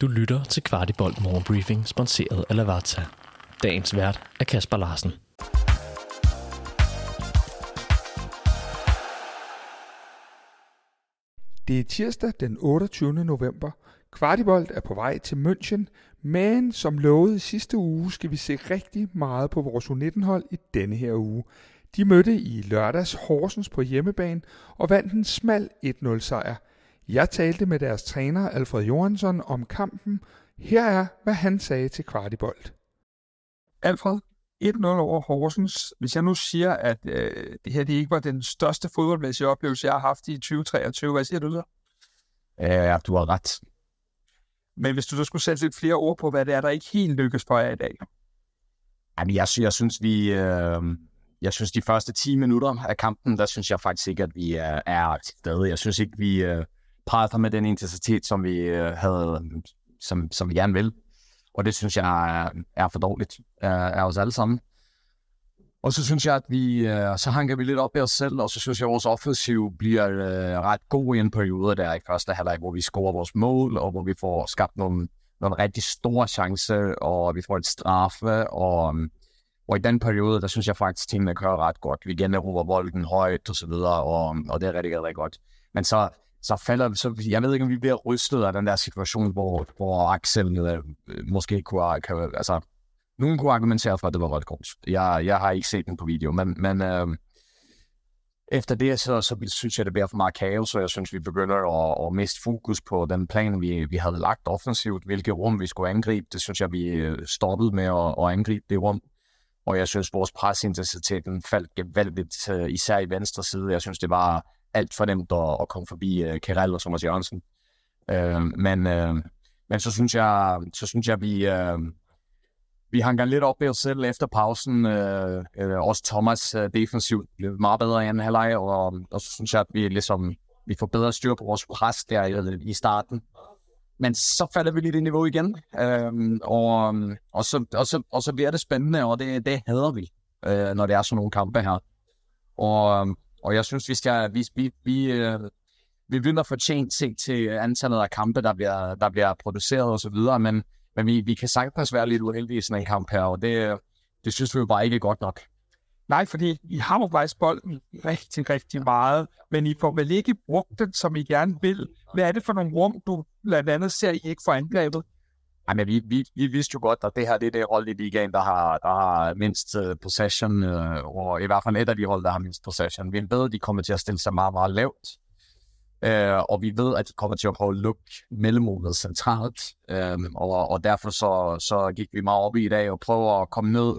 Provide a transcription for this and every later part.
Du lytter til Kvartibolt Morgenbriefing, sponsoreret af Lavazza. Dagens vært er Kasper Larsen. Det er tirsdag den 28. november. Kvartibolt er på vej til München, men som lovet i sidste uge skal vi se rigtig meget på vores U19-hold i denne her uge. De mødte i lørdags Horsens på hjemmebane og vandt en smal 1-0 sejr. Jeg talte med deres træner Alfred Johansson om kampen. Her er, hvad han sagde til Kvartibolt. Alfred, 1-0 over Horsens. Hvis jeg nu siger, at øh, det her det ikke var den største fodboldmæssige oplevelse, jeg har haft i 2023, hvad siger du så? Ja, du har ret. Men hvis du så skulle sætte lidt flere ord på, hvad det er, der ikke helt lykkes for jer i dag. Jamen, jeg, jeg synes, vi... Øh, jeg synes, de første 10 minutter af kampen, der synes jeg faktisk ikke, at vi er, er til stede. Jeg synes ikke, vi øh, præger med den intensitet, som vi øh, havde, som, som vi gerne vil. Og det synes jeg er, er for dårligt af, af os alle sammen. Og så synes jeg, at vi, øh, så hanker vi lidt op i os selv, og så synes jeg, at vores offensiv bliver øh, ret god i en periode der i første halvleg, hvor vi scorer vores mål, og hvor vi får skabt nogle, nogle rigtig store chancer, og vi får et straffe, og, og i den periode, der synes jeg faktisk, at tingene kører ret godt. Vi generober bolden højt og så videre, og, og det er rigtig, rigtig godt. Men så, så falder så jeg ved ikke, om vi bliver rystet af den der situation, hvor, hvor Axel øh, måske kunne, kan, altså, nogen kunne argumentere for, at det var rødt kort. Jeg, jeg har ikke set den på video, men, men øh, efter det, så, så synes jeg, det bliver for meget kaos, og jeg synes, vi begynder at, at miste fokus på den plan, vi, vi havde lagt offensivt, hvilke rum vi skulle angribe. Det synes jeg, vi øh, stoppede med at, at angribe det rum. Og jeg synes, vores presintensiteten faldt gevaldigt, øh, især i venstre side. Jeg synes, det var alt for nemt at, at komme forbi øh, uh, Kerel og Thomas Jørgensen. Uh, men, uh, men så synes jeg, så synes jeg vi, uh, vi hanker lidt op i os selv efter pausen. Uh, uh, også Thomas uh, defensivt blev meget bedre i anden halvleg, og, og så synes jeg, at vi ligesom vi får bedre styr på vores pres der i, i starten. Men så falder vi lidt i niveau igen, uh, og, og, så, og, så, og så bliver det spændende, og det, det hader vi, uh, når det er sådan nogle kampe her. Og, og jeg synes, vi skal vi, vi, vi, øh, vi at fortjent set til antallet af kampe, der bliver, der bliver produceret osv., men, men vi, vi kan sagtens være lidt uheldige i sådan en kamp her, og det, det synes vi jo bare ikke er godt nok. Nej, fordi I har jo faktisk bolden rigtig, rigtig meget, men I får vel ikke brugt den, som I gerne vil. Hvad er det for nogle rum, du blandt andet ser, I ikke får angrebet? Jamen, vi, vi, vi vidste jo godt, at det her det er det hold i ligaen, der har, der har mindst uh, possession, uh, og i hvert fald et af de hold, der har mindst possession. Vi ved, at de kommer til at stille sig meget, meget lavt, uh, og vi ved, at de kommer til at prøve at lukke mellemrummet centralt, uh, og, og derfor så, så gik vi meget op i i dag og prøver at komme ned.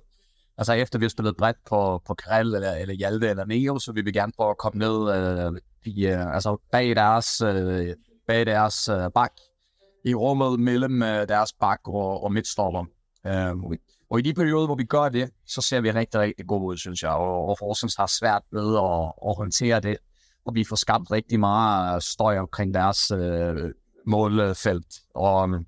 Altså efter vi har spillet bredt på, på Krell eller, eller Hjalte eller Neo, så vil vi gerne prøve at komme ned uh, i, uh, altså bag deres, uh, bag deres uh, bak, i rummet mellem øh, deres bak og, og midtstopper. Øh, og i de perioder, hvor vi gør det, så ser vi rigtig, rigtig god ud, synes jeg. Og, og Horsens har svært ved at, at håndtere det. Og vi får skabt rigtig meget øh, støj omkring deres øh, målfelt. Og, øhm,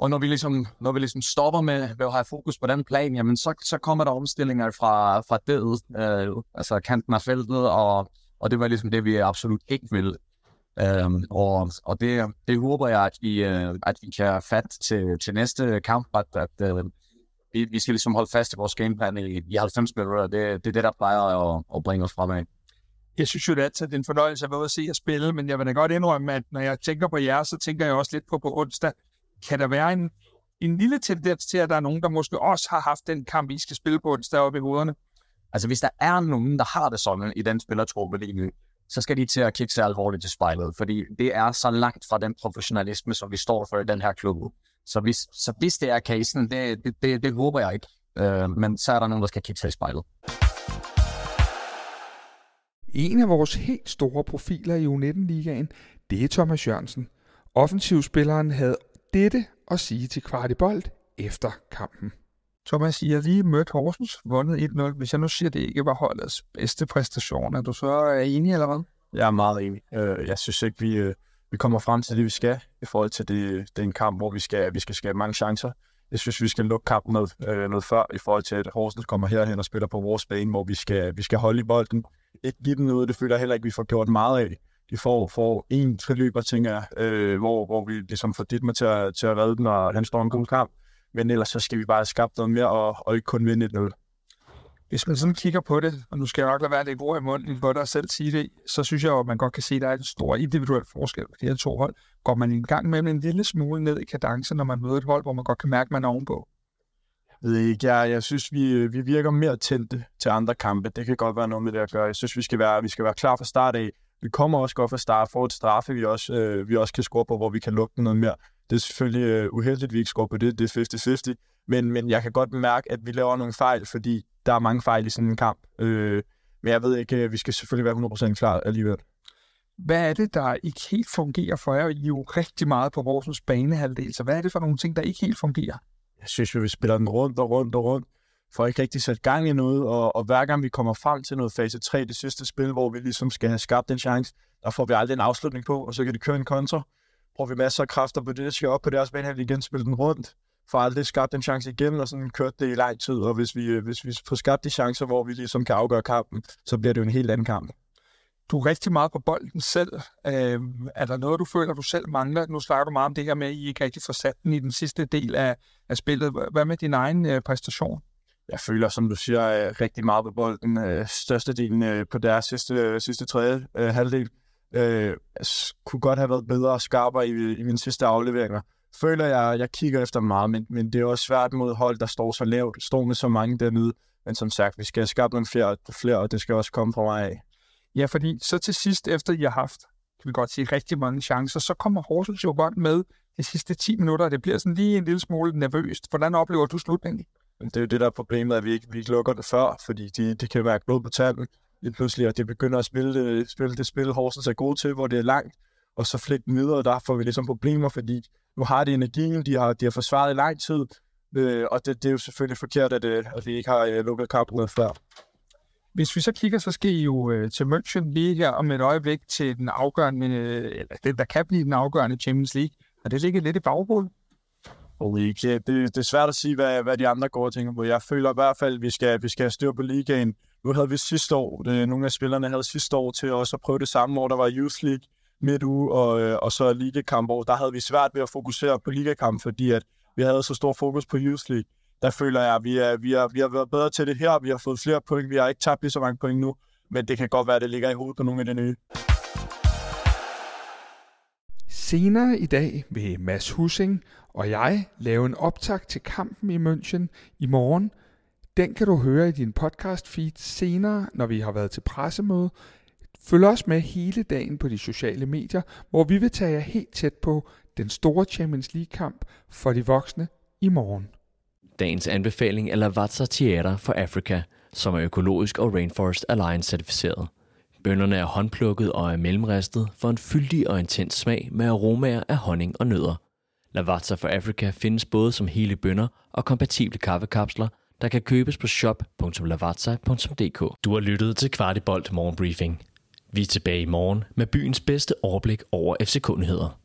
og når vi ligesom, når vi ligesom stopper med, med at have fokus på den plan, jamen så, så kommer der omstillinger fra, fra det, øh, altså kanten af feltet, og, og det var ligesom det, vi absolut ikke ville. Øhm, og og det, det håber jeg, at vi, øh, at vi kan fat til, til næste kamp, at, at uh, vi, vi skal ligesom holde fast i vores gameplan i, i 90 minutter. Det, det er det, der plejer at, at bringe os fremad. Jeg synes jo, det er en fornøjelse at være ude at se jer spille, men jeg vil da godt indrømme, at når jeg tænker på jer, så tænker jeg også lidt på på onsdag. Kan der være en, en lille tendens til, at der er nogen, der måske også har haft den kamp, I skal spille på onsdag oppe i hovederne? Altså, hvis der er nogen, der har det sådan i den spillertruppe lige nu, så skal de til at kigge sig alvorligt til spejlet, fordi det er så langt fra den professionalisme, som vi står for i den her klub. Så hvis, så hvis det er casen, det, det, det, det håber jeg ikke. Øh, men så er der nogen, der skal kigge sig i spejlet. En af vores helt store profiler i U19-ligaen, det er Thomas Jørgensen. Offensivspilleren havde dette at sige til Kvartibolt efter kampen. Thomas, I har lige mødt Horsens, vundet 1-0. Hvis jeg nu siger, at det ikke var holdets bedste præstation, er du så øh, enig eller hvad? Jeg er meget enig. Øh, jeg synes ikke, vi, øh, vi kommer frem til det, vi skal, i forhold til det, det er en kamp, hvor vi skal, vi skal skabe mange chancer. Jeg synes, vi skal lukke kampen noget, noget før, i forhold til, at Horsens kommer herhen og spiller på vores bane, hvor vi skal, vi skal holde i bolden. Ikke give den noget, det føler jeg heller ikke, vi får gjort meget af. de får, får en triløber, tænker jeg, øh, hvor, hvor vi ligesom får dit med til at, til at redde den, og han står en god kamp. Men ellers så skal vi bare skabe noget mere, og, og ikke kun vinde 1-0. Hvis man sådan kigger på det, og nu skal jeg nok lade være lidt ord i munden på dig og selv sige det, så synes jeg jo, at man godt kan se, at der er en stor individuel forskel på de her to hold. Går man en gang med en lille smule ned i kadence, når man møder et hold, hvor man godt kan mærke, at man er ovenpå? Jeg ved ikke, jeg, jeg synes, vi, vi virker mere tændte til andre kampe. Det kan godt være noget med det at gøre. Jeg synes, vi skal være, vi skal være klar fra start af. Vi kommer også godt fra start for et straffe, vi også, øh, vi også kan score på, hvor vi kan lukke noget mere. Det er selvfølgelig øh, uheldigt, at vi ikke scorer på det. Det er 50-50. Men, men jeg kan godt mærke, at vi laver nogle fejl, fordi der er mange fejl i sådan en kamp. Øh, men jeg ved ikke, vi skal selvfølgelig være 100% klar alligevel. Hvad er det, der ikke helt fungerer for jer? I er jo rigtig meget på vores banehalvdel, så hvad er det for nogle ting, der ikke helt fungerer? Jeg synes, vi spiller den rundt og rundt og rundt, for ikke rigtig sætte gang i noget, og, og hver gang vi kommer frem til noget fase 3, det sidste spil, hvor vi ligesom skal have skabt en chance, der får vi aldrig en afslutning på, og så kan de køre en kontra. Bruger vi masser af kræfter på det, der skal op på deres bane, igen, spille den rundt for aldrig skabt en chance igen, og sådan kørt det i lang tid. Og hvis vi, øh, hvis vi får skabt de chancer, hvor vi ligesom kan afgøre kampen, så bliver det jo en helt anden kamp. Du er rigtig meget på bolden selv. Øh, er der noget, du føler, du selv mangler? Nu snakker du meget om det her med, at I ikke rigtig får sat den i den sidste del af, af spillet. Hvad med din egen øh, præstation? Jeg føler, som du siger, øh, rigtig meget på bolden. Øh, størstedelen øh, på deres sidste, øh, sidste tredje øh, halvdel. Øh, jeg kunne godt have været bedre og skarpere i, i mine sidste afleveringer føler jeg, jeg kigger efter meget, men, men det er også svært mod hold, der står så lavt, står med så mange dernede. Men som sagt, vi skal skabe nogle flere, flere, og det skal også komme fra mig af. Ja, fordi så til sidst, efter I har haft, kan vi godt sige, rigtig mange chancer, så kommer Horsens jo godt med de sidste 10 minutter, og det bliver sådan lige en lille smule nervøst. Hvordan oplever du slutningen? Det er jo det, der er problemet, at vi ikke, vi lukker det før, fordi de, de kan være blod på tanden lige pludselig, og det begynder at spille det, spille det spil, Horsens er god til, hvor det er langt, og så flægt videre, og der får vi ligesom problemer, fordi nu har de energien, de har, de har forsvaret i lang tid, øh, og det, det er jo selvfølgelig forkert, at, øh, at vi ikke har øh, lukket kampen før. Hvis vi så kigger, så skal I jo øh, til München lige her om et øjeblik til den afgørende, øh, eller det, der kan blive den afgørende Champions League. Og det ligger lidt i baghovedet. ikke. Det, det er svært at sige, hvad, hvad de andre går og tænker på. Jeg føler i hvert fald, at vi skal, vi skal have styr på ligaen. Nu havde vi sidste år, det, nogle af spillerne havde sidste år til også at prøve det samme, hvor der var Youth League midt uge og, øh, og så ligekamp, hvor der havde vi svært ved at fokusere på ligekamp, fordi at vi havde så stor fokus på Youth League. Der føler jeg, at vi, er, vi, er, vi har været bedre til det her, vi har fået flere point, vi har ikke tabt lige så mange point nu, men det kan godt være, at det ligger i hovedet på nogle af de nye. Senere i dag vil Mads Hussing og jeg lave en optag til kampen i München i morgen. Den kan du høre i din podcast feed senere, når vi har været til pressemøde, Følg os med hele dagen på de sociale medier, hvor vi vil tage jer helt tæt på den store Champions League-kamp for de voksne i morgen. Dagens anbefaling er Lavazza Theater for Africa, som er økologisk og Rainforest Alliance certificeret. Bønderne er håndplukket og er mellemristet for en fyldig og intens smag med aromaer af honning og nødder. Lavazza for Africa findes både som hele bønder og kompatible kaffekapsler, der kan købes på shop.lavazza.dk. Du har lyttet til Kvartibolt Morgenbriefing. Vi er tilbage i morgen med byens bedste overblik over FC-kundigheder.